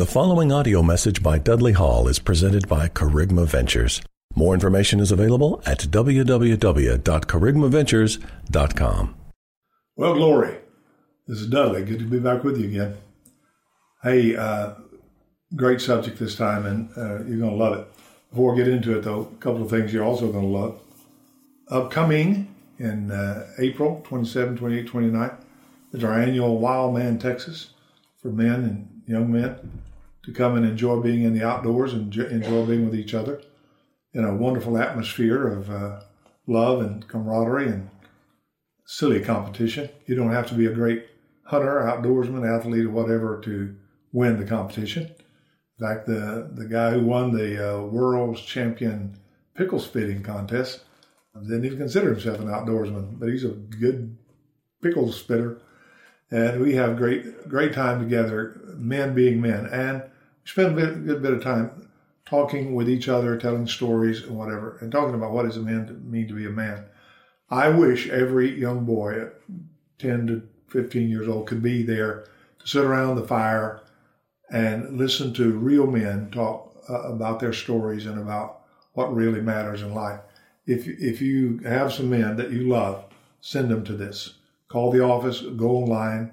The following audio message by Dudley Hall is presented by Kerygma Ventures. More information is available at www.kerygmaventures.com. Well, Glory, this is Dudley. Good to be back with you again. Hey, uh, great subject this time, and uh, you're going to love it. Before we get into it, though, a couple of things you're also going to love. Upcoming in uh, April 27, 28, 29 is our annual Wild Man Texas for men and young men to come and enjoy being in the outdoors and enjoy being with each other in a wonderful atmosphere of uh, love and camaraderie and silly competition. You don't have to be a great hunter, outdoorsman, athlete, or whatever to win the competition. In fact, the, the guy who won the uh, world's champion pickle spitting contest didn't even consider himself an outdoorsman, but he's a good pickle spitter and we have great great time together, men being men, and spend a, bit, good bit of time talking with each other, telling stories and whatever, and talking about what does it mean to be a man. I wish every young boy at 10 to 15 years old could be there to sit around the fire and listen to real men talk uh, about their stories and about what really matters in life. If, if you have some men that you love, send them to this call the office, go online,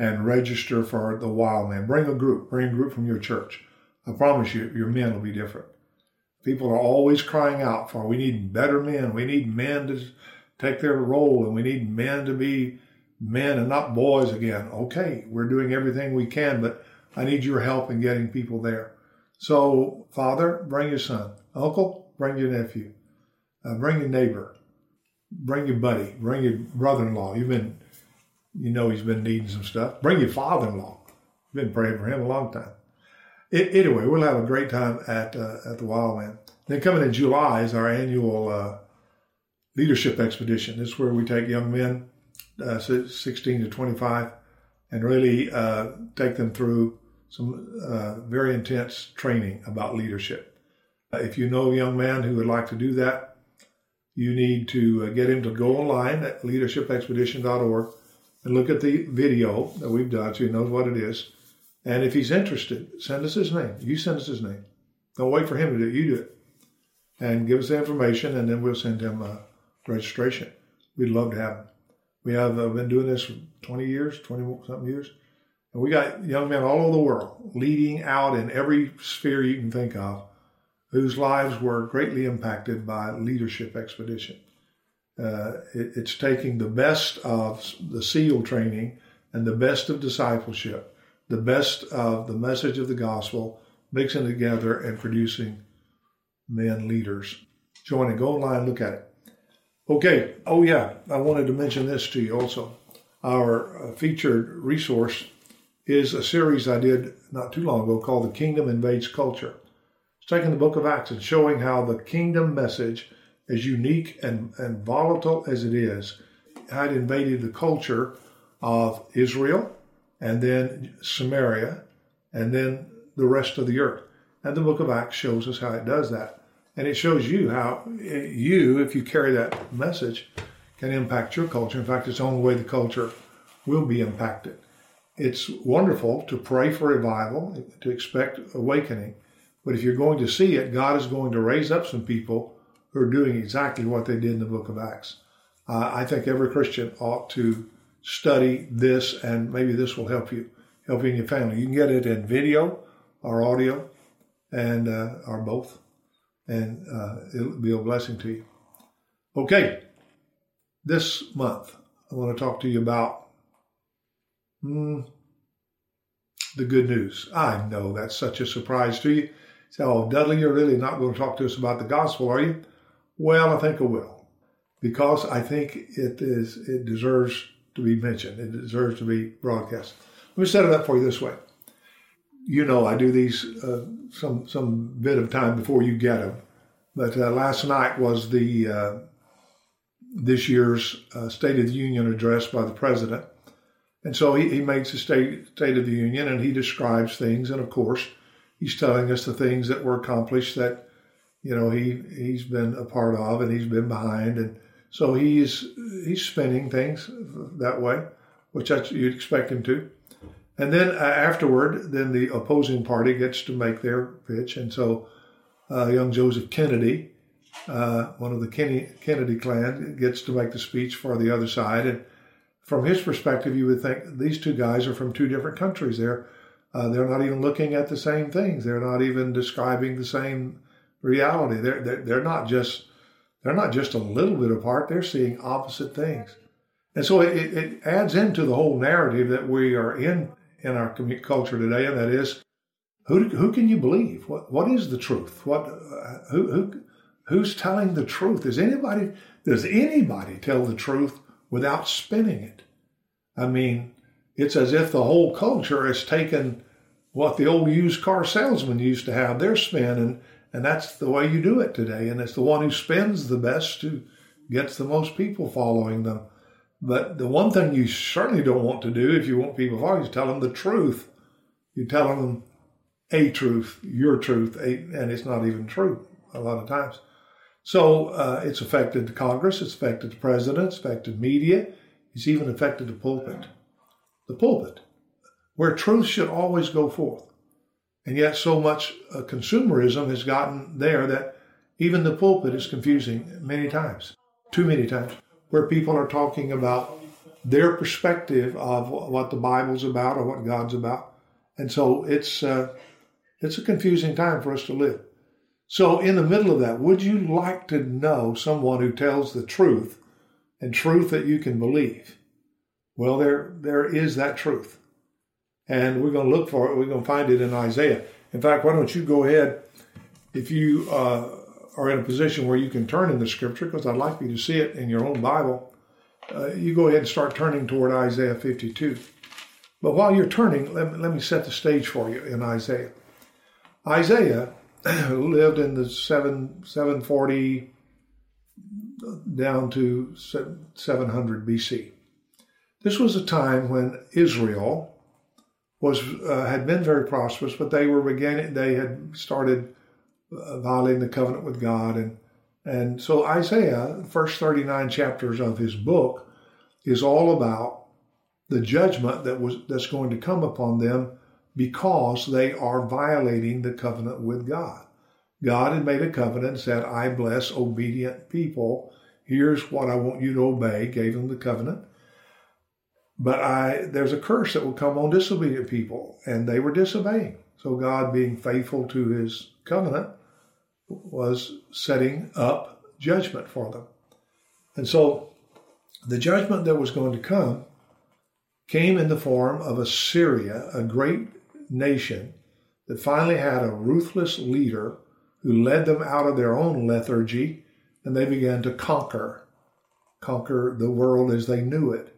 and register for the Wild Man. Bring a group, bring a group from your church. I promise you, your men will be different. People are always crying out for, we need better men. We need men to take their role, and we need men to be men and not boys again. Okay, we're doing everything we can, but I need your help in getting people there. So, father, bring your son. Uncle, bring your nephew. Uh, bring your neighbor bring your buddy, bring your brother-in-law. You've been, you know, he's been needing some stuff. Bring your father-in-law. Been praying for him a long time. It, anyway, we'll have a great time at uh, at the Wild Man. Then coming in July is our annual uh, leadership expedition. This is where we take young men, uh, 16 to 25, and really uh, take them through some uh, very intense training about leadership. If you know a young man who would like to do that, you need to uh, get him to go online at leadershipexpedition.org and look at the video that we've done so he knows what it is. And if he's interested, send us his name. You send us his name. Don't wait for him to do it. You do it. And give us the information, and then we'll send him a registration. We'd love to have him. We have uh, been doing this for 20 years, 20 something years. And we got young men all over the world leading out in every sphere you can think of whose lives were greatly impacted by leadership expedition. Uh, it, it's taking the best of the SEAL training and the best of discipleship, the best of the message of the gospel, mixing together and producing men leaders. Join it. Go online, look at it. Okay. Oh, yeah. I wanted to mention this to you also. Our uh, featured resource is a series I did not too long ago called The Kingdom Invades Culture It's taking the book of Acts and showing how the kingdom message, as unique and, and volatile as it is, had invaded the culture of Israel and then Samaria and then the rest of the earth. And the book of Acts shows us how it does that. And it shows you how you, if you carry that message, can impact your culture. In fact, it's the only way the culture will be impacted. It's wonderful to pray for revival, to expect awakening, but if you're going to see it, God is going to raise up some people who are doing exactly what they did in the book of Acts. Uh, I think every Christian ought to study this, and maybe this will help you, help you and your family. You can get it in video or audio, and uh, or both, and uh, it'll be a blessing to you. Okay, this month I want to talk to you about mm, the good news. I know that's such a surprise to you. So, Dudley, you're really not going to talk to us about the gospel, are you? Well, I think I will, because I think it is it deserves to be mentioned. It deserves to be broadcast. Let me set it up for you this way. You know, I do these uh, some some bit of time before you get them, but uh, last night was the uh, this year's uh, State of the Union address by the president, and so he, he makes a state State of the Union and he describes things, and of course he's telling us the things that were accomplished that you know he he's been a part of and he's been behind and so he's he's spinning things that way which you'd expect him to And then uh, afterward, then the opposing party gets to make their pitch. And so uh, young Joseph Kennedy, uh, one of the Kennedy, Kennedy clan, gets to make the speech for the other side. And from his perspective, you would think these two guys are from two different countries. They're uh, they're not even looking at the same things. They're not even describing the same reality. They're, they're they're not just they're not just a little bit apart. They're seeing opposite things, and so it, it adds into the whole narrative that we are in in our culture today, and that is who who can you believe? What what is the truth? What uh, who who who's telling the truth? Is anybody does anybody tell the truth without spinning it? I mean, it's as if the whole culture has taken what the old used car salesman used to have their spin, and and that's the way you do it today. And it's the one who spends the best who gets the most people following them. But the one thing you certainly don't want to do if you want people following you is tell them the truth. You tell them a truth, your truth, a, and it's not even true a lot of times. So uh, it's affected the Congress, it's affected the president, it's affected media, it's even affected the pulpit. The pulpit, where truth should always go forth. And yet, so much uh, consumerism has gotten there that even the pulpit is confusing many times, too many times, where people are talking about their perspective of what the Bible's about or what God's about. And so it's, uh, it's a confusing time for us to live. So, in the middle of that, would you like to know someone who tells the truth and truth that you can believe? Well, there, there is that truth. And we're going to look for it. We're going to find it in Isaiah. In fact, why don't you go ahead, if you uh, are in a position where you can turn in the scripture, because I'd like you to see it in your own Bible, uh, you go ahead and start turning toward Isaiah 52. But while you're turning, let me, let me set the stage for you in Isaiah. Isaiah lived in the 7, 740 down to 700 BC. This was a time when Israel was uh, had been very prosperous, but they were beginning. They had started uh, violating the covenant with God, and and so Isaiah, first thirty nine chapters of his book, is all about the judgment that was that's going to come upon them because they are violating the covenant with God. God had made a covenant said, I bless obedient people. Here's what I want you to obey, gave them the covenant. But I there's a curse that will come on disobedient people, and they were disobeying. So God, being faithful to his covenant, was setting up judgment for them. And so the judgment that was going to come came in the form of Assyria, a great nation that finally had a ruthless leader who led them out of their own lethargy and they began to conquer, conquer the world as they knew it.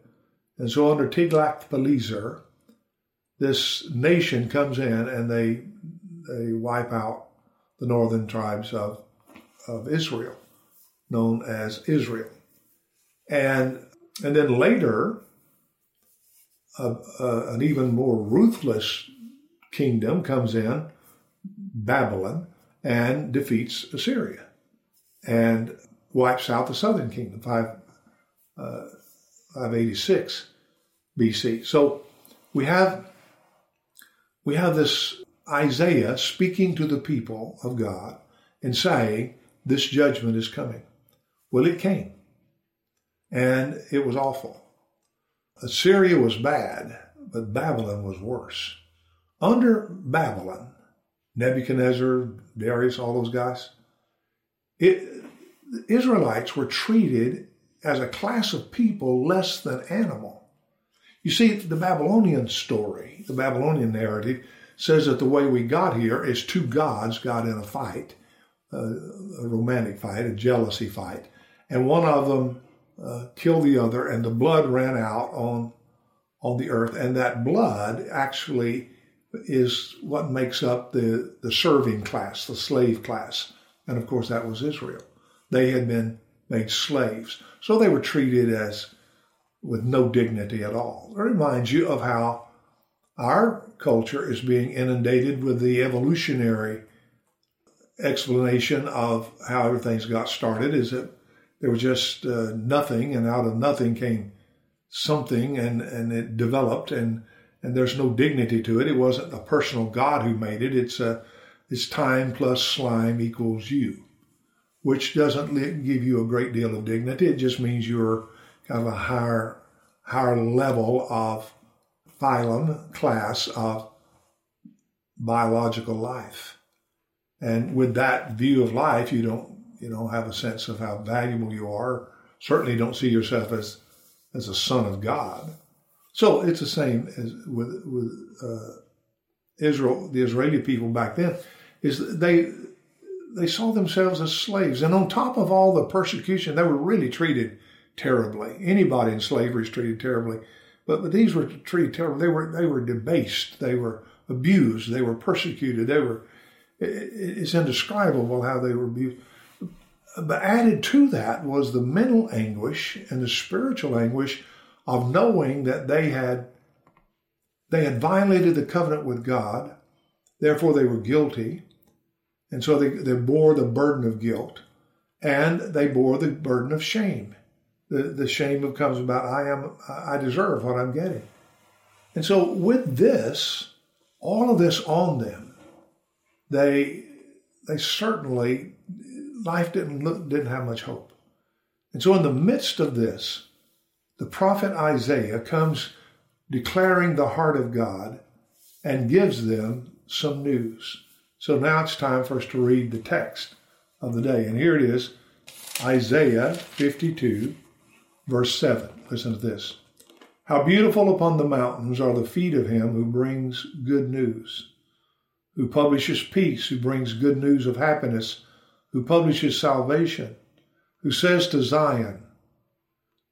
And so under Tiglath-Pileser, this nation comes in and they they wipe out the northern tribes of of Israel, known as Israel. And and then later, an even more ruthless kingdom comes in, Babylon, and defeats Assyria and wipes out the southern kingdom, 5, uh, 586 BC. So we have we have this Isaiah speaking to the people of God and saying, This judgment is coming. Well, it came. And it was awful. Assyria was bad, but Babylon was worse. Under Babylon, Nebuchadnezzar, Darius, all those guys, it, Israelites were treated as a class of people less than animal. You see, the Babylonian story, the Babylonian narrative, says that the way we got here is two gods got in a fight, uh, a romantic fight, a jealousy fight, and one of them uh, killed the other, and the blood ran out on on the earth, and that blood actually is what makes up the, the serving class, the slave class. And of course, that was Israel. They had been made slaves. So they were treated as with no dignity at all. It reminds you of how our culture is being inundated with the evolutionary explanation of how everything's got started is that there was just uh, nothing and out of nothing came something and, and it developed and and there's no dignity to it. It wasn't a personal God who made it. It's a, it's time plus slime equals you, which doesn't give you a great deal of dignity. It just means you're kind of a higher, higher level of phylum, class of biological life. And with that view of life, you don't, you know, have a sense of how valuable you are. Certainly don't see yourself as, as a son of God. So it's the same as with, with uh, Israel, the Israeli people back then, is they, they saw themselves as slaves. And on top of all the persecution, they were really treated terribly. Anybody in slavery is treated terribly. But, but these were treated terribly. They were, they were debased. They were abused. They were persecuted. They were, it's indescribable how they were abused. But added to that was the mental anguish and the spiritual anguish of knowing that they had they had violated the covenant with God, therefore they were guilty, and so they, they bore the burden of guilt, and they bore the burden of shame. The, the shame that comes about I am I deserve what I'm getting. And so with this, all of this on them, they they certainly life didn't look, didn't have much hope. And so in the midst of this, the prophet Isaiah comes declaring the heart of God and gives them some news. So now it's time for us to read the text of the day. And here it is Isaiah 52, verse 7. Listen to this. How beautiful upon the mountains are the feet of him who brings good news, who publishes peace, who brings good news of happiness, who publishes salvation, who says to Zion,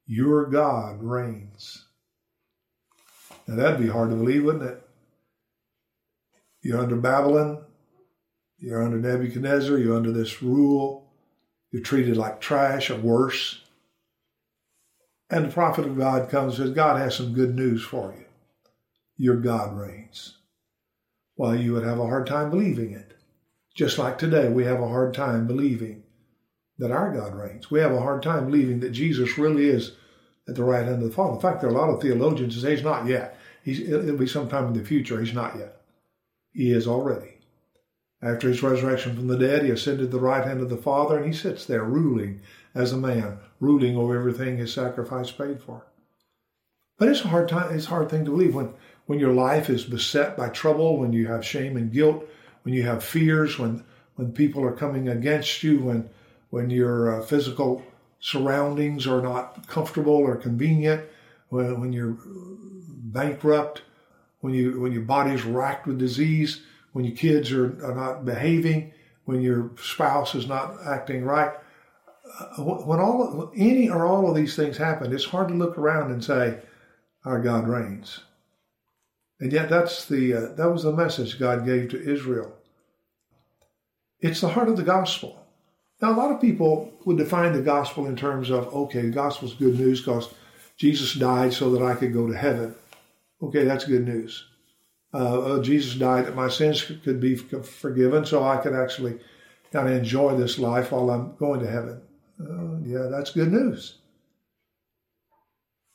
Your God reigns. Now that'd be hard to believe, wouldn't it? You're under Babylon, you're under Nebuchadnezzar, you're under this rule, you're treated like trash or worse. And the prophet of God comes and says, God has some good news for you. Your God reigns. Well, you would have a hard time believing it. Just like today, we have a hard time believing that our God reigns. We have a hard time believing that Jesus really is at the right hand of the Father. In fact, there are a lot of theologians who say he's not yet. He's, it'll be sometime in the future. He's not yet. He is already. After his resurrection from the dead, he ascended to the right hand of the Father, and he sits there ruling as a man, ruling over everything his sacrifice paid for. But it's a hard time. It's a hard thing to believe when when your life is beset by trouble, when you have shame and guilt, when you have fears, when when people are coming against you, when when your uh, physical surroundings are not comfortable or convenient, when, when you're bankrupt, when you when your body is racked with disease, when your kids are, are not behaving, when your spouse is not acting right. Uh, when all any or all of these things happen, it's hard to look around and say, "Our God reigns." And yet, that's the uh, that was the message God gave to Israel. It's the heart of the gospel. Now, a lot of people would define the gospel in terms of, okay, the gospel's good news because Jesus died so that I could go to heaven. Okay, that's good news uh, Jesus died that my sins could be forgiven, so I could actually kind of enjoy this life while I'm going to heaven. Uh, yeah, that's good news.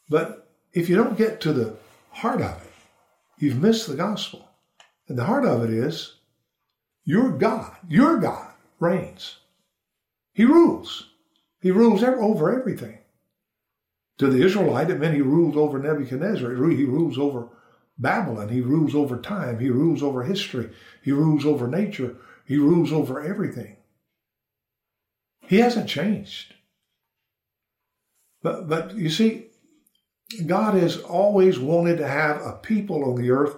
But if you don't get to the heart of it, you've missed the gospel. And the heart of it is your God, your God reigns. He rules. He rules over everything. To the Israelite, it meant he ruled over Nebuchadnezzar. He rules over Babylon. He rules over time. He rules over history. He rules over nature. He rules over everything. He hasn't changed. But, but you see, God has always wanted to have a people on the earth,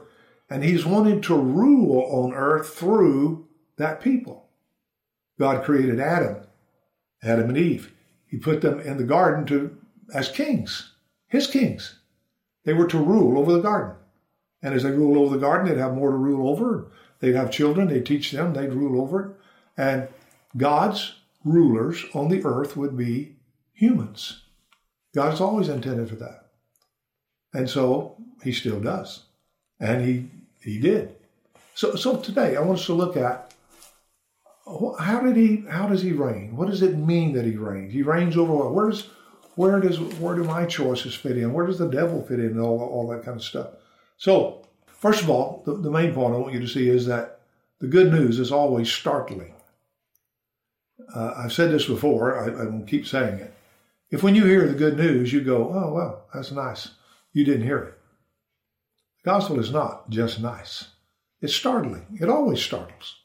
and He's wanted to rule on earth through that people. God created Adam, Adam and Eve. He put them in the garden to as kings, His kings. They were to rule over the garden. And as they rule over the garden, they'd have more to rule over. They'd have children, they'd teach them, they'd rule over it. And God's rulers on the earth would be humans. God's always intended for that. And so he still does. And he he did. So so today I want us to look at how did he how does he reign? What does it mean that he reigns? He reigns over what? Where does where does where do my choices fit in? Where does the devil fit in all, all that kind of stuff? So First of all, the, the main point I want you to see is that the good news is always startling. Uh, I've said this before, I, I will keep saying it. If when you hear the good news, you go, oh, well, that's nice, you didn't hear it. The gospel is not just nice, it's startling. It always startles.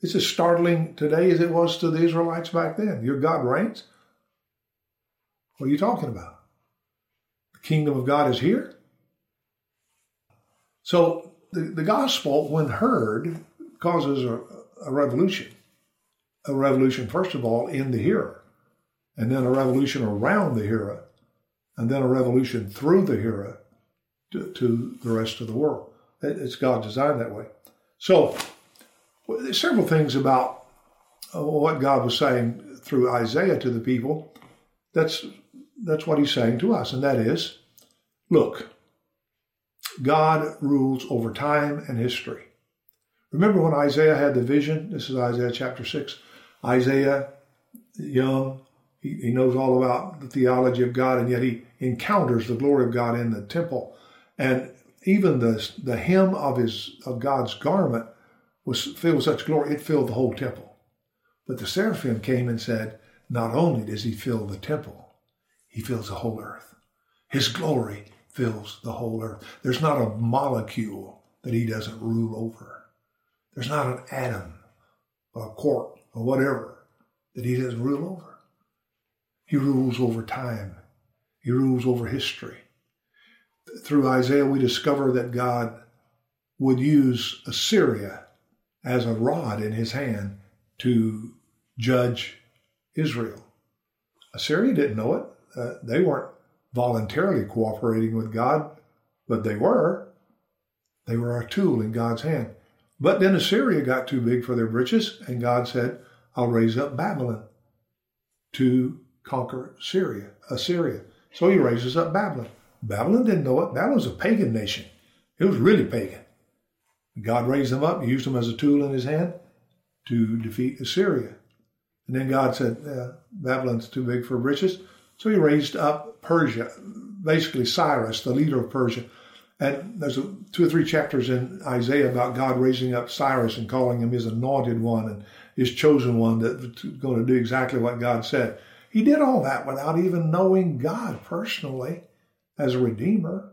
It's as startling today as it was to the Israelites back then. Your God reigns? What are you talking about? The kingdom of God is here? So the, the gospel, when heard, causes a, a revolution. A revolution, first of all, in the hearer, and then a revolution around the hearer, and then a revolution through the hearer to, to the rest of the world. It's God designed that way. So there's several things about uh, what God was saying through Isaiah to the people. That's that's what he's saying to us, and that is, look, God rules over time and history. Remember when Isaiah had the vision? This is Isaiah chapter 6. Isaiah, young, he, he knows all about the theology of God, and yet he encounters the glory of God in the temple. And even the, the hem of his of God's garment was filled with such glory, it filled the whole temple. But the seraphim came and said, Not only does he fill the temple, he fills the whole earth. His glory fills the whole earth. There's not a molecule that he doesn't rule over. There's not an atom a quark or whatever that he doesn't rule over. He rules over time. He rules over history. Through Isaiah, we discover that God would use Assyria as a rod in his hand to judge Israel. Assyria didn't know it. Uh, they weren't voluntarily cooperating with God, but they were. They were a tool in God's hand. But then Assyria got too big for their britches, and God said, I'll raise up Babylon to conquer Syria, Assyria. So he raises up Babylon. Babylon didn't know it. Babylon was a pagan nation. It was really pagan. God raised them up, used them as a tool in his hand to defeat Assyria. And then God said, uh, Babylon's too big for britches. So he raised up Persia, basically Cyrus, the leader of Persia. And there's a, two or three chapters in Isaiah about God raising up Cyrus and calling him his anointed one and his chosen one that's going to do exactly what God said. He did all that without even knowing God personally as a redeemer.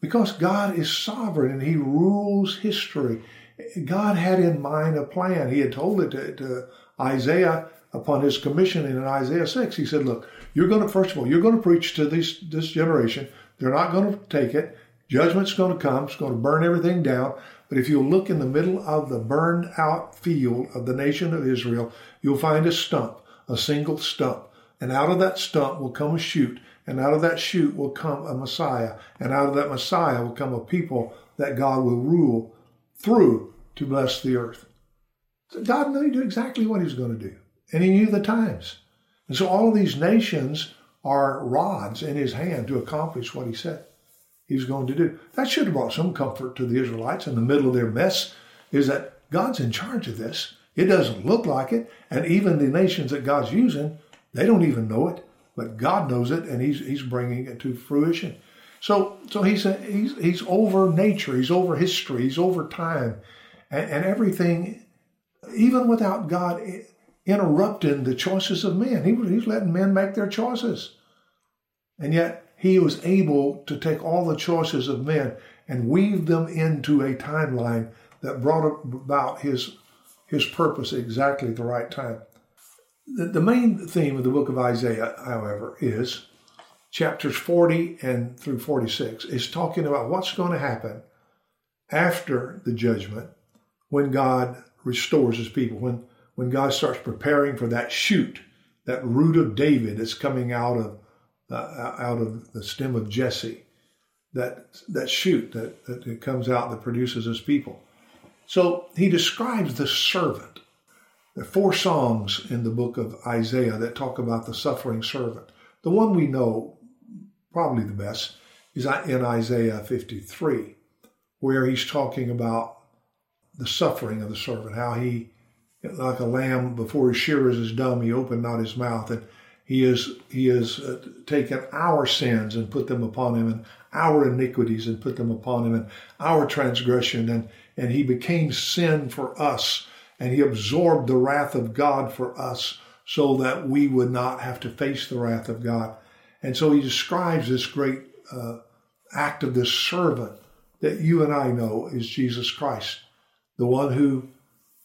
Because God is sovereign and He rules history. God had in mind a plan. He had told it to, to Isaiah upon his commission in Isaiah 6. He said, Look, you're going to, first of all, you're going to preach to this, this generation. They're not going to take it. Judgment's going to come. It's going to burn everything down. But if you look in the middle of the burned out field of the nation of Israel, you'll find a stump, a single stump. And out of that stump will come a shoot. And out of that shoot will come a Messiah. And out of that Messiah will come a people that God will rule through to bless the earth. So God knew exactly what he was going to do and he knew the times. And so all of these nations are rods in his hand to accomplish what he said he was going to do. That should have brought some comfort to the Israelites in the middle of their mess, is that God's in charge of this. It doesn't look like it, and even the nations that God's using, they don't even know it, but God knows it, and He's He's bringing it to fruition. So, so he's he's he's over nature, he's over history, he's over time, and, and everything. Even without God, interrupting the choices of men. He was, he was letting men make their choices. And yet he was able to take all the choices of men and weave them into a timeline that brought about his, his purpose exactly at the right time. The, the main theme of the book of Isaiah, however, is chapters 40 and through 46 is talking about what's going to happen after the judgment when God restores his people, when when God starts preparing for that shoot, that root of David that's coming out of uh, out of the stem of Jesse, that that shoot that, that comes out that produces his people. So he describes the servant. There are four songs in the book of Isaiah that talk about the suffering servant. The one we know probably the best is in Isaiah 53, where he's talking about the suffering of the servant, how he like a lamb before his shearers is dumb, he opened not his mouth. And He has he has uh, taken our sins and put them upon him, and our iniquities and put them upon him, and our transgression, and and he became sin for us, and he absorbed the wrath of God for us, so that we would not have to face the wrath of God. And so he describes this great uh, act of this servant that you and I know is Jesus Christ, the one who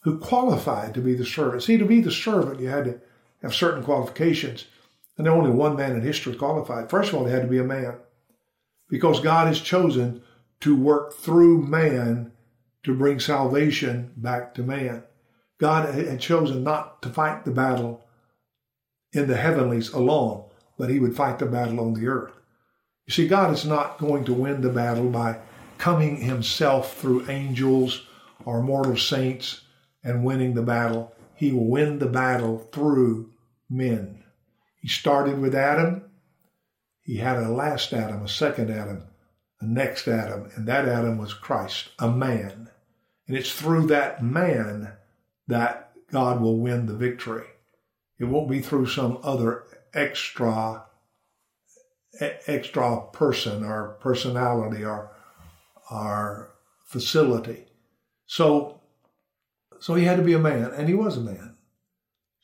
who qualified to be the servant. See, to be the servant, you had to have certain qualifications. And only one man in history qualified. First of all, he had to be a man. Because God has chosen to work through man to bring salvation back to man. God had chosen not to fight the battle in the heavenlies alone, but he would fight the battle on the earth. You see, God is not going to win the battle by coming himself through angels or mortal saints and winning the battle. He will win the battle through men. He started with Adam. He had a last Adam, a second Adam, a next Adam, and that Adam was Christ, a man. And it's through that man that God will win the victory. It won't be through some other extra extra person or personality or or facility. So so he had to be a man, and he was a man.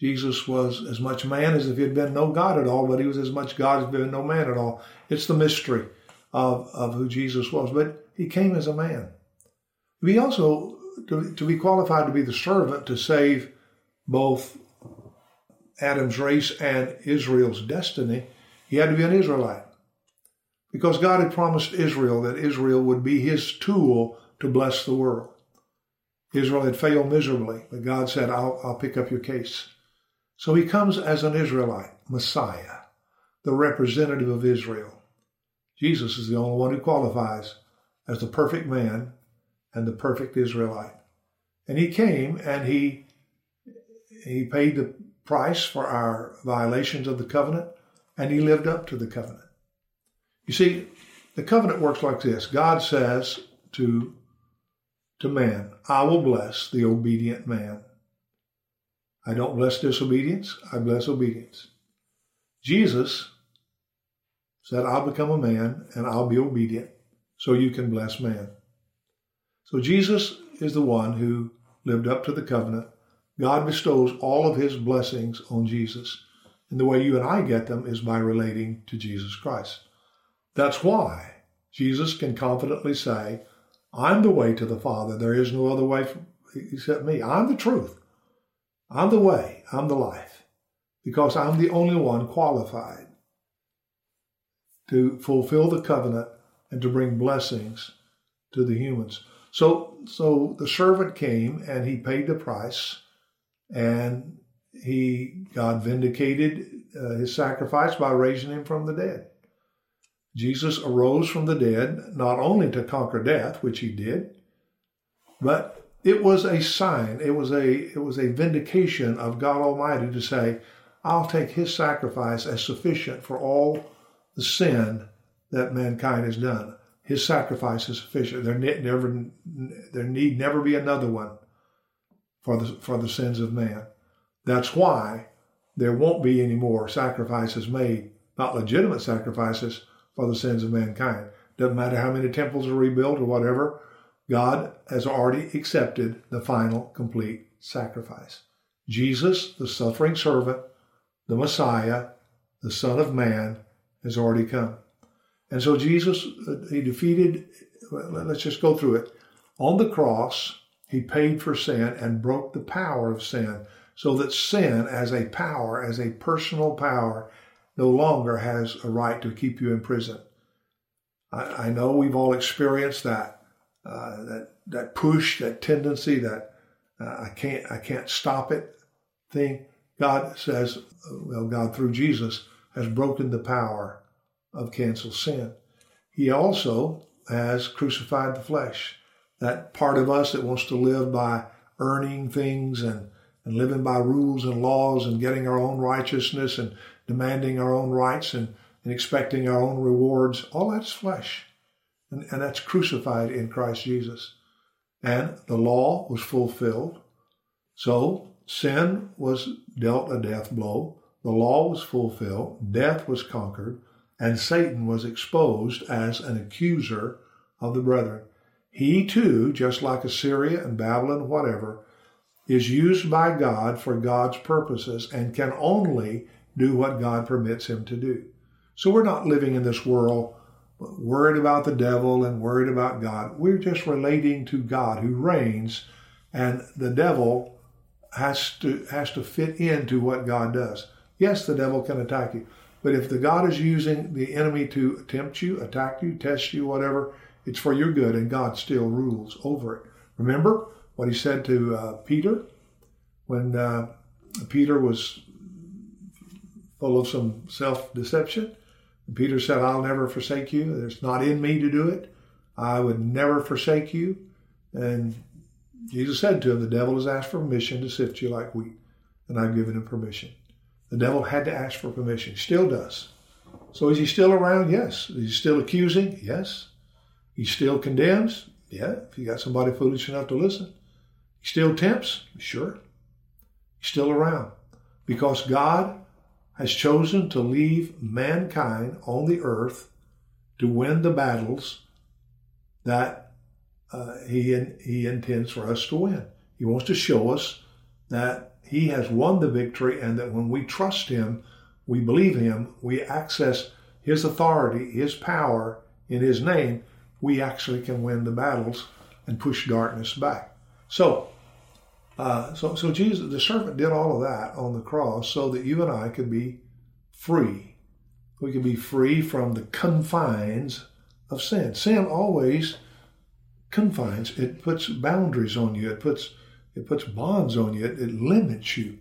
Jesus was as much man as if he had been no God at all, but he was as much God as if he had been no man at all. It's the mystery of, of who Jesus was. But he came as a man. He also, to, to be qualified to be the servant to save both Adam's race and Israel's destiny, he had to be an Israelite. Because God had promised Israel that Israel would be his tool to bless the world. Israel had failed miserably, but God said, I'll, I'll pick up your case. So he comes as an Israelite, Messiah, the representative of Israel. Jesus is the only one who qualifies as the perfect man and the perfect Israelite. And he came and he he paid the price for our violations of the covenant and he lived up to the covenant. You see, the covenant works like this. God says to to man, I will bless the obedient man. I don't bless disobedience, I bless obedience. Jesus said, I'll become a man and I'll be obedient so you can bless man. So Jesus is the one who lived up to the covenant. God bestows all of his blessings on Jesus. And the way you and I get them is by relating to Jesus Christ. That's why Jesus can confidently say, I'm the way to the Father. There is no other way except me. I'm the truth. I'm the way, I'm the life, because I'm the only one qualified to fulfill the covenant and to bring blessings to the humans. So, so the servant came and he paid the price, and he God vindicated uh, his sacrifice by raising him from the dead. Jesus arose from the dead not only to conquer death, which he did, but it was a sign, it was a it was a vindication of God Almighty to say, I'll take his sacrifice as sufficient for all the sin that mankind has done. His sacrifice is sufficient. There need never there need never be another one for the for the sins of man. That's why there won't be any more sacrifices made, not legitimate sacrifices for the sins of mankind. Doesn't matter how many temples are rebuilt or whatever. God has already accepted the final complete sacrifice. Jesus, the suffering servant, the Messiah, the Son of Man, has already come. And so Jesus, uh, he defeated, let's just go through it. On the cross, he paid for sin and broke the power of sin so that sin as a power, as a personal power, no longer has a right to keep you in prison. I, I know we've all experienced that uh, that that push, that tendency, that uh, I can't I can't stop it thing. God says, well, God through Jesus has broken the power of cancel sin. He also has crucified the flesh, that part of us that wants to live by earning things and and living by rules and laws and getting our own righteousness and demanding our own rights and, and expecting our own rewards, all that's flesh. And, and that's crucified in Christ Jesus. And the law was fulfilled. So sin was dealt a death blow. the law was fulfilled, death was conquered, and Satan was exposed as an accuser of the brethren. He too, just like Assyria and Babylon, whatever, is used by God for God's purposes and can only do what God permits him to do. So we're not living in this world worried about the devil and worried about God. We're just relating to God who reigns, and the devil has to has to fit into what God does. Yes, the devil can attack you, but if the God is using the enemy to tempt you, attack you, test you, whatever, it's for your good, and God still rules over it. Remember what he said to uh, Peter when uh, Peter was full of some self deception. Peter said, I'll never forsake you. It's not in me to do it. I would never forsake you. And Jesus said to him, The devil has asked for permission to sift you like wheat, and I've given him permission. The devil had to ask for permission, still does. So is he still around? Yes. Is he still accusing? Yes. He still condemns? Yeah, if you got somebody foolish enough to listen. He still tempts? Sure. He's still around. Because God has chosen to leave mankind on the earth to win the battles that uh, he, he intends for us to win. He wants to show us that he has won the victory and that when we trust him, we believe him, we access his authority, his power in his name, we actually can win the battles and push darkness back. So, uh, so, so Jesus, the servant did all of that on the cross so that you and I could be free. We could be free from the confines of sin. Sin always confines. It puts boundaries on you. It puts it puts bonds on you. It, it limits you.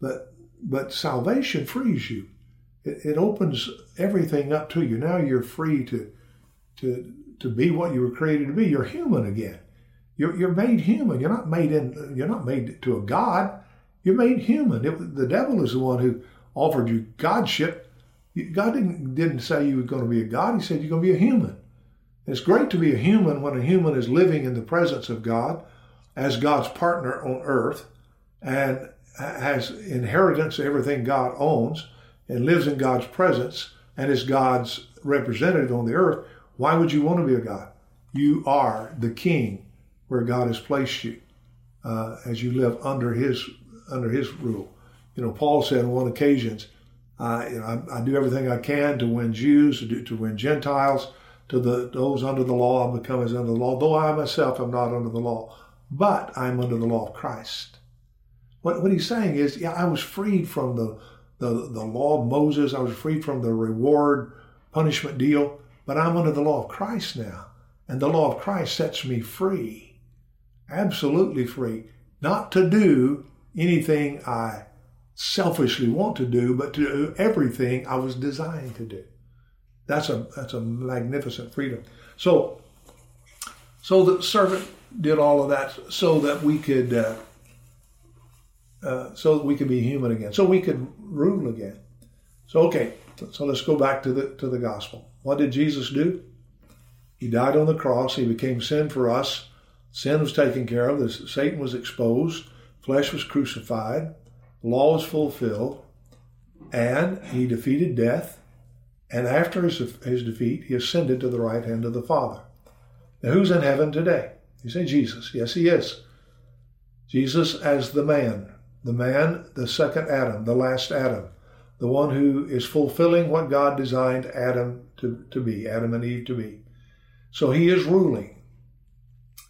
But but salvation frees you. It, it opens everything up to you. Now you're free to to to be what you were created to be. You're human again. You're, you're made human. You're not made in. You're not made to a god. You're made human. It, the devil is the one who offered you godship. God didn't didn't say you were going to be a god. He said you're going to be a human. It's great to be a human when a human is living in the presence of God as God's partner on earth and has inheritance of everything God owns and lives in God's presence and is God's representative on the earth. Why would you want to be a God? You are the king where God has placed you uh, as you live under His under His rule. You know, Paul said on one occasions, you know, I, I, do everything I can to win Jews, to, do, to win Gentiles, to the those under the law. I become as under the law, though I myself am not under the law, but I'm under the law of Christ. What, what he's saying is, yeah, I was freed from the, the, the law of Moses. I was freed from the reward punishment deal, but I'm under the law of Christ now. And the law of Christ sets me free, absolutely free, not to do anything I selfishly want to do, but to do everything I was designed to do. That's a that's a magnificent freedom. So, so the servant did all of that so that we could uh, uh, so that we could be human again, so we could rule again. So okay, so let's go back to the to the gospel. What did Jesus do? He died on the cross. He became sin for us. Sin was taken care of. Satan was exposed. Flesh was crucified law was fulfilled, and he defeated death. And after his, his defeat, he ascended to the right hand of the Father. Now, who's in heaven today? You say Jesus. Yes, he is. Jesus as the man, the man, the second Adam, the last Adam, the one who is fulfilling what God designed Adam to, to be, Adam and Eve to be. So he is ruling.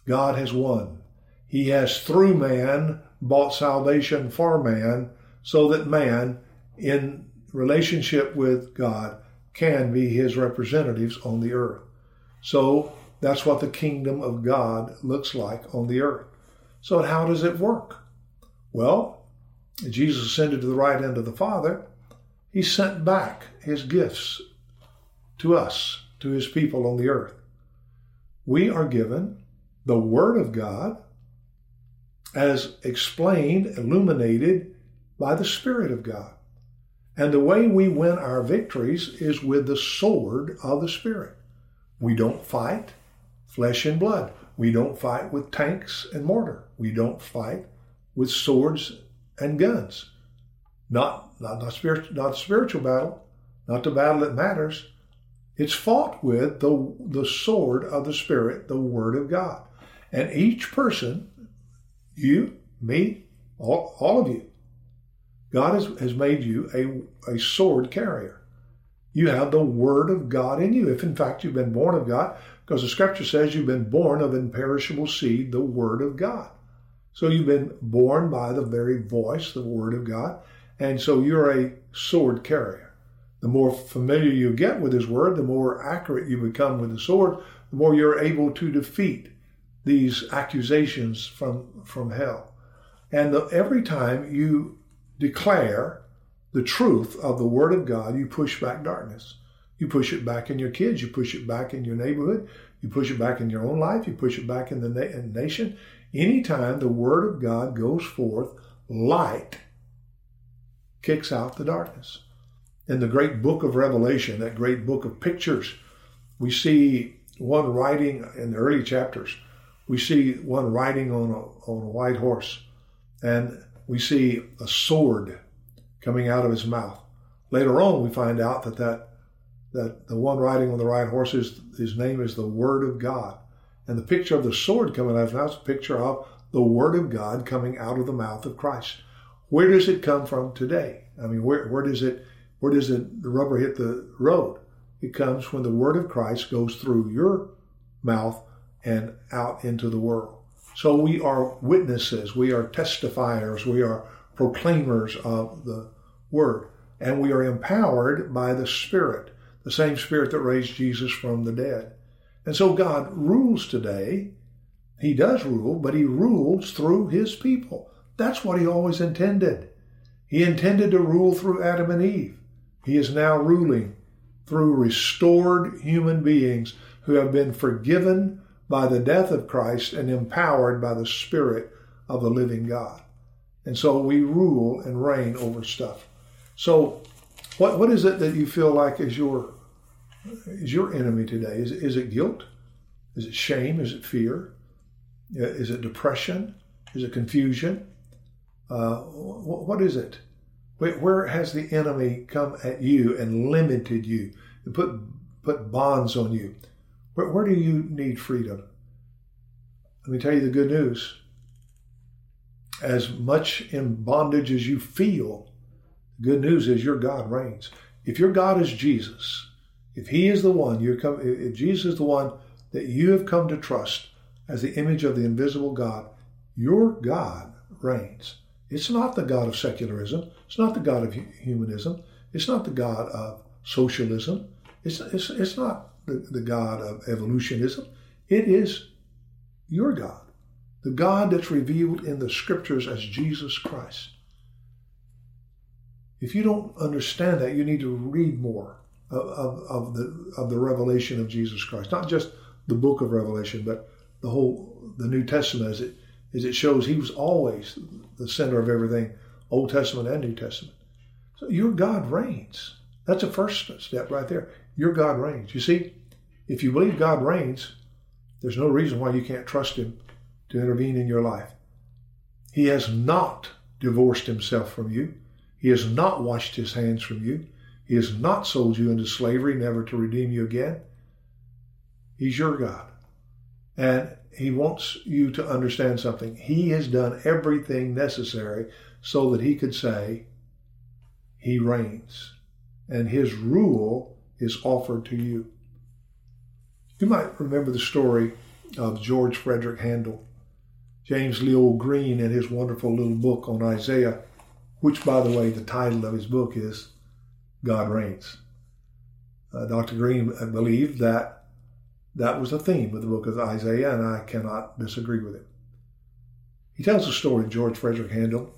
God has won. He has, through man, bought salvation for man so that man, in relationship with God, can be his representatives on the earth. So that's what the kingdom of God looks like on the earth. So, how does it work? Well, Jesus ascended to the right hand of the Father. He sent back his gifts to us, to his people on the earth. We are given the Word of God as explained, illuminated by the Spirit of God. And the way we win our victories is with the sword of the Spirit. We don't fight flesh and blood. We don't fight with tanks and mortar. We don't fight with swords and guns. Not, not, not, spirit, not spiritual battle, not the battle that matters. It's fought with the, the sword of the Spirit, the Word of God. And each person, you, me, all, all of you, God has, has made you a, a sword carrier. You have the Word of God in you, if in fact you've been born of God, because the Scripture says you've been born of imperishable seed, the Word of God. So you've been born by the very voice, the Word of God, and so you're a sword carrier. The more familiar you get with His Word, the more accurate you become with the sword, the more you're able to defeat these accusations from, from hell. And the, every time you declare the truth of the Word of God, you push back darkness. You push it back in your kids. You push it back in your neighborhood. You push it back in your own life. You push it back in the na- in nation. Anytime the Word of God goes forth, light kicks out the darkness. In the great book of Revelation, that great book of pictures, we see one writing in the early chapters. We see one riding on a, on a white horse, and we see a sword coming out of his mouth. Later on, we find out that that, that the one riding on the right horse, is, his name is the Word of God. And the picture of the sword coming out of his mouth is a picture of the Word of God coming out of the mouth of Christ. Where does it come from today? I mean, where, where does it, where does it, the rubber hit the road? It comes when the Word of Christ goes through your mouth and out into the world. So we are witnesses, we are testifiers, we are proclaimers of the Word, and we are empowered by the Spirit, the same Spirit that raised Jesus from the dead. And so God rules today. He does rule, but He rules through His people. That's what He always intended. He intended to rule through Adam and Eve. He is now ruling through restored human beings who have been forgiven by the death of Christ and empowered by the Spirit of the living God. And so we rule and reign over stuff. So, what, what is it that you feel like is your is your enemy today? Is, is it guilt? Is it shame? Is it fear? Is it depression? Is it confusion? Uh, what is it? Where has the enemy come at you and limited you and put put bonds on you? Where, where do you need freedom? Let me tell you the good news. As much in bondage as you feel, the good news is your God reigns. If your God is Jesus, if He is the one you're come, if Jesus is the one that you have come to trust as the image of the invisible God, your God reigns. It's not the God of secularism. It's not the God of humanism. It's not the God of socialism. It's, it's, it's not the, the God of evolutionism. It is your God, the God that's revealed in the scriptures as Jesus Christ. If you don't understand that, you need to read more of, of, of, the, of the revelation of Jesus Christ. Not just the book of Revelation, but the whole, the New Testament as it, as it shows he was always the center of everything, Old Testament and New Testament. So your God reigns. That's a first step right there. Your God reigns. You see, if you believe God reigns, there's no reason why you can't trust Him to intervene in your life. He has not divorced Himself from you. He has not washed His hands from you. He has not sold you into slavery, never to redeem you again. He's your God. And He wants you to understand something. He has done everything necessary so that He could say, He reigns. And His rule is offered to you. You might remember the story of George Frederick Handel, James Leo Green, in his wonderful little book on Isaiah, which, by the way, the title of his book is God Reigns. Uh, Dr. Green believed that that was the theme of the book of Isaiah, and I cannot disagree with it. He tells the story of George Frederick Handel.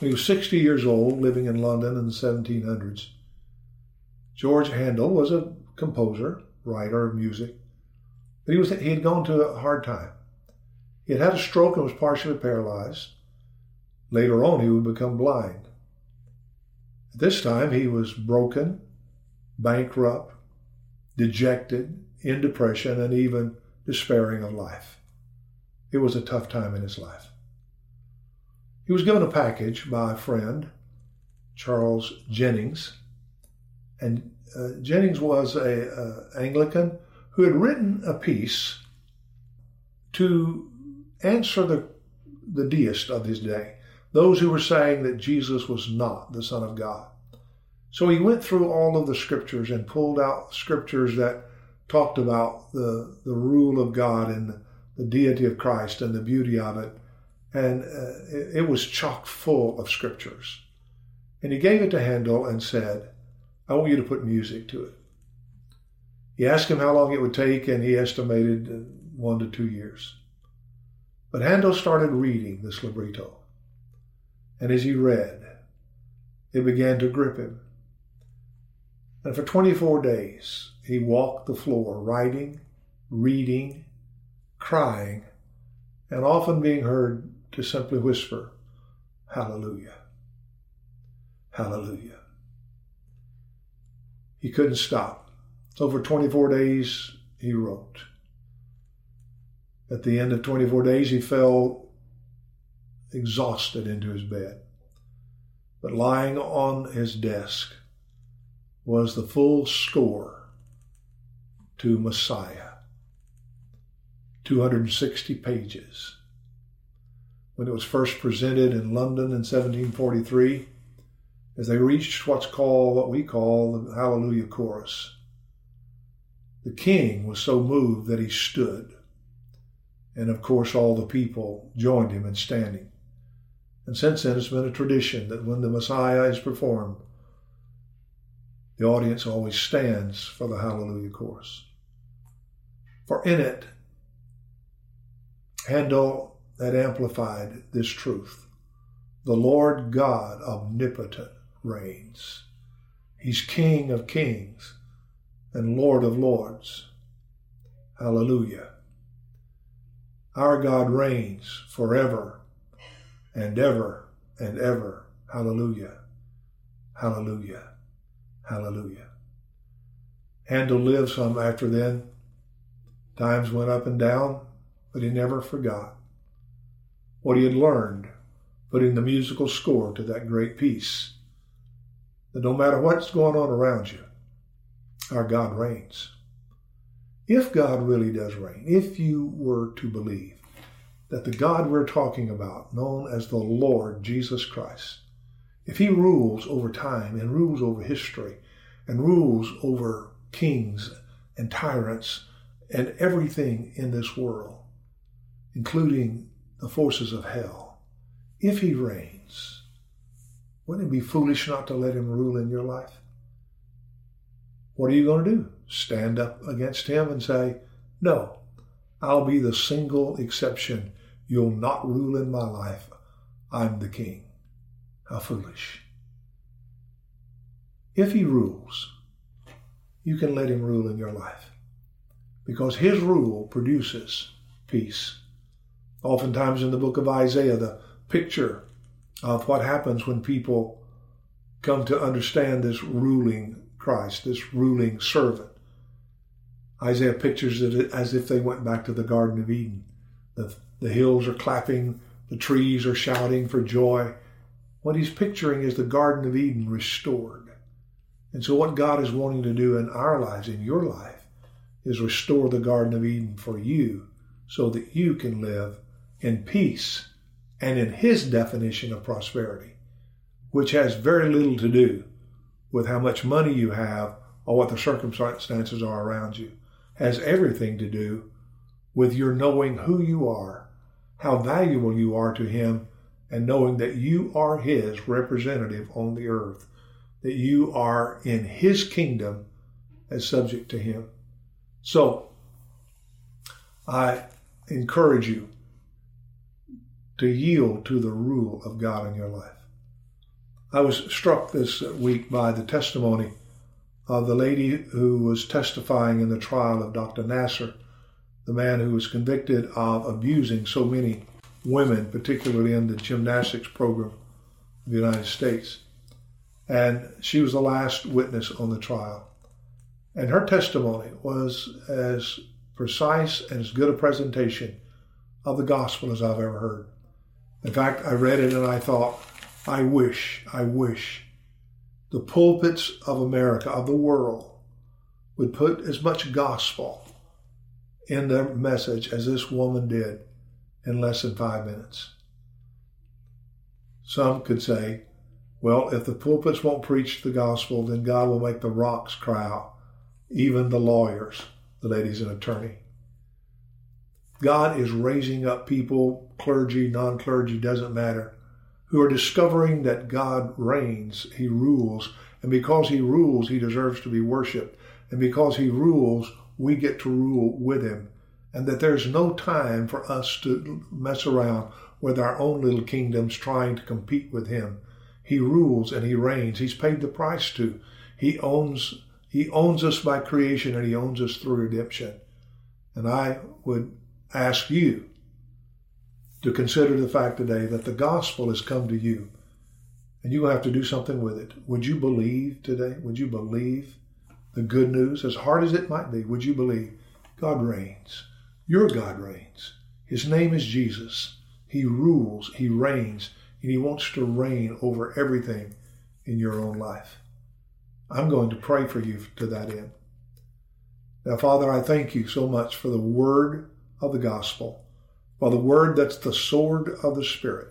He was 60 years old, living in London in the 1700s, George Handel was a composer, writer of music, but he was he had gone through a hard time. He had had a stroke and was partially paralyzed. Later on, he would become blind. At this time, he was broken, bankrupt, dejected, in depression, and even despairing of life. It was a tough time in his life. He was given a package by a friend Charles Jennings. And uh, Jennings was a, Anglican who had written a piece to answer the, the deist of his day, those who were saying that Jesus was not the Son of God. So he went through all of the scriptures and pulled out scriptures that talked about the, the rule of God and the, deity of Christ and the beauty of it. And uh, it was chock full of scriptures. And he gave it to Handel and said, I want you to put music to it. He asked him how long it would take, and he estimated one to two years. But Handel started reading this libretto. And as he read, it began to grip him. And for 24 days, he walked the floor, writing, reading, crying, and often being heard to simply whisper, Hallelujah. Hallelujah. He couldn't stop. Over 24 days, he wrote. At the end of 24 days, he fell exhausted into his bed. But lying on his desk was the full score to Messiah 260 pages. When it was first presented in London in 1743, as they reached what's called, what we call the Hallelujah Chorus, the king was so moved that he stood. And of course, all the people joined him in standing. And since then, it's been a tradition that when the Messiah is performed, the audience always stands for the Hallelujah chorus. For in it, Handel had amplified this truth. The Lord God omnipotent reigns. He's King of kings and Lord of lords. Hallelujah. Our God reigns forever and ever and ever. Hallelujah. Hallelujah. Hallelujah. Handel lived some after then. Times went up and down, but he never forgot what he had learned putting the musical score to that great piece. That no matter what's going on around you, our God reigns. If God really does reign, if you were to believe that the God we're talking about, known as the Lord Jesus Christ, if he rules over time and rules over history and rules over kings and tyrants and everything in this world, including the forces of hell, if he reigns, wouldn't it be foolish not to let him rule in your life? What are you going to do? Stand up against him and say, No, I'll be the single exception. You'll not rule in my life. I'm the king. How foolish. If he rules, you can let him rule in your life because his rule produces peace. Oftentimes in the book of Isaiah, the picture of what happens when people come to understand this ruling Christ, this ruling servant. Isaiah pictures it as if they went back to the Garden of Eden. The, the hills are clapping, the trees are shouting for joy. What he's picturing is the Garden of Eden restored. And so, what God is wanting to do in our lives, in your life, is restore the Garden of Eden for you so that you can live in peace and in His definition of prosperity, which has very little to do with how much money you have or what the circumstances are around you, has everything to do with your knowing who you are, how valuable you are to Him, and knowing that you are His representative on the earth, that you are in His kingdom as subject to Him. So, I encourage you to yield to the rule of God in your life. I was struck this week by the testimony of the lady who was testifying in the trial of Dr. Nassar, the man who was convicted of abusing so many women, particularly in the gymnastics program of the United States. And she was the last witness on the trial. And her testimony was as precise and as good a presentation of the gospel as I've ever heard. In fact, I read it and I thought, I wish, I wish the pulpits of America, of the world, would put as much gospel in their message as this woman did in less than five minutes. Some could say, well, if the pulpits won't preach the gospel, then God will make the rocks cry out, even the lawyers, the lady's an attorney. God is raising up people, clergy, non clergy, doesn't matter, who are discovering that God reigns, He rules, and because He rules, He deserves to be worshiped. And because He rules, we get to rule with Him. And that there's no time for us to mess around with our own little kingdoms trying to compete with Him. He rules and He reigns. He's paid the price to. He owns He owns us by creation and He owns us through redemption. And I would ask you to consider the fact today that the gospel has come to you and you have to do something with it. Would you believe today? Would you believe the good news? As hard as it might be, would you believe God reigns? Your God reigns. His name is Jesus. He rules, He reigns, and He wants to reign over everything in your own life. I'm going to pray for you to that end. Now, Father, I thank you so much for the word of the gospel, for the word that's the sword of the Spirit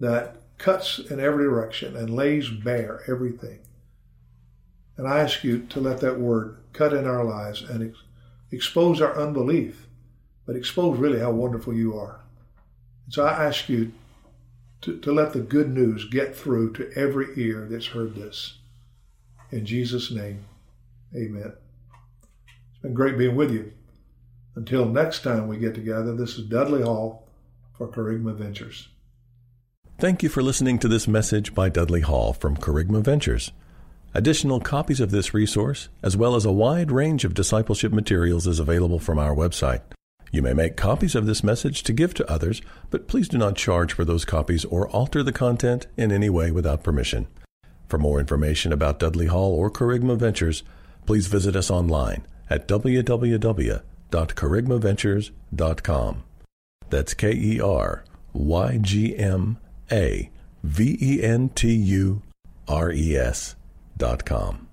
that cuts in every direction and lays bare everything. And I ask you to let that word cut in our lives and ex- expose our unbelief, but expose really how wonderful you are. And so I ask you to, to let the good news get through to every ear that's heard this. In Jesus' name, amen. It's been great being with you. Until next time we get together, this is Dudley Hall for Kerygma Ventures. Thank you for listening to this message by Dudley Hall from Kerygma Ventures. Additional copies of this resource, as well as a wide range of discipleship materials, is available from our website. You may make copies of this message to give to others, but please do not charge for those copies or alter the content in any way without permission. For more information about Dudley Hall or Kerygma Ventures, please visit us online at www www.kerygmaventures.com. That's K E R Y G M A V E N T U R E S dot com.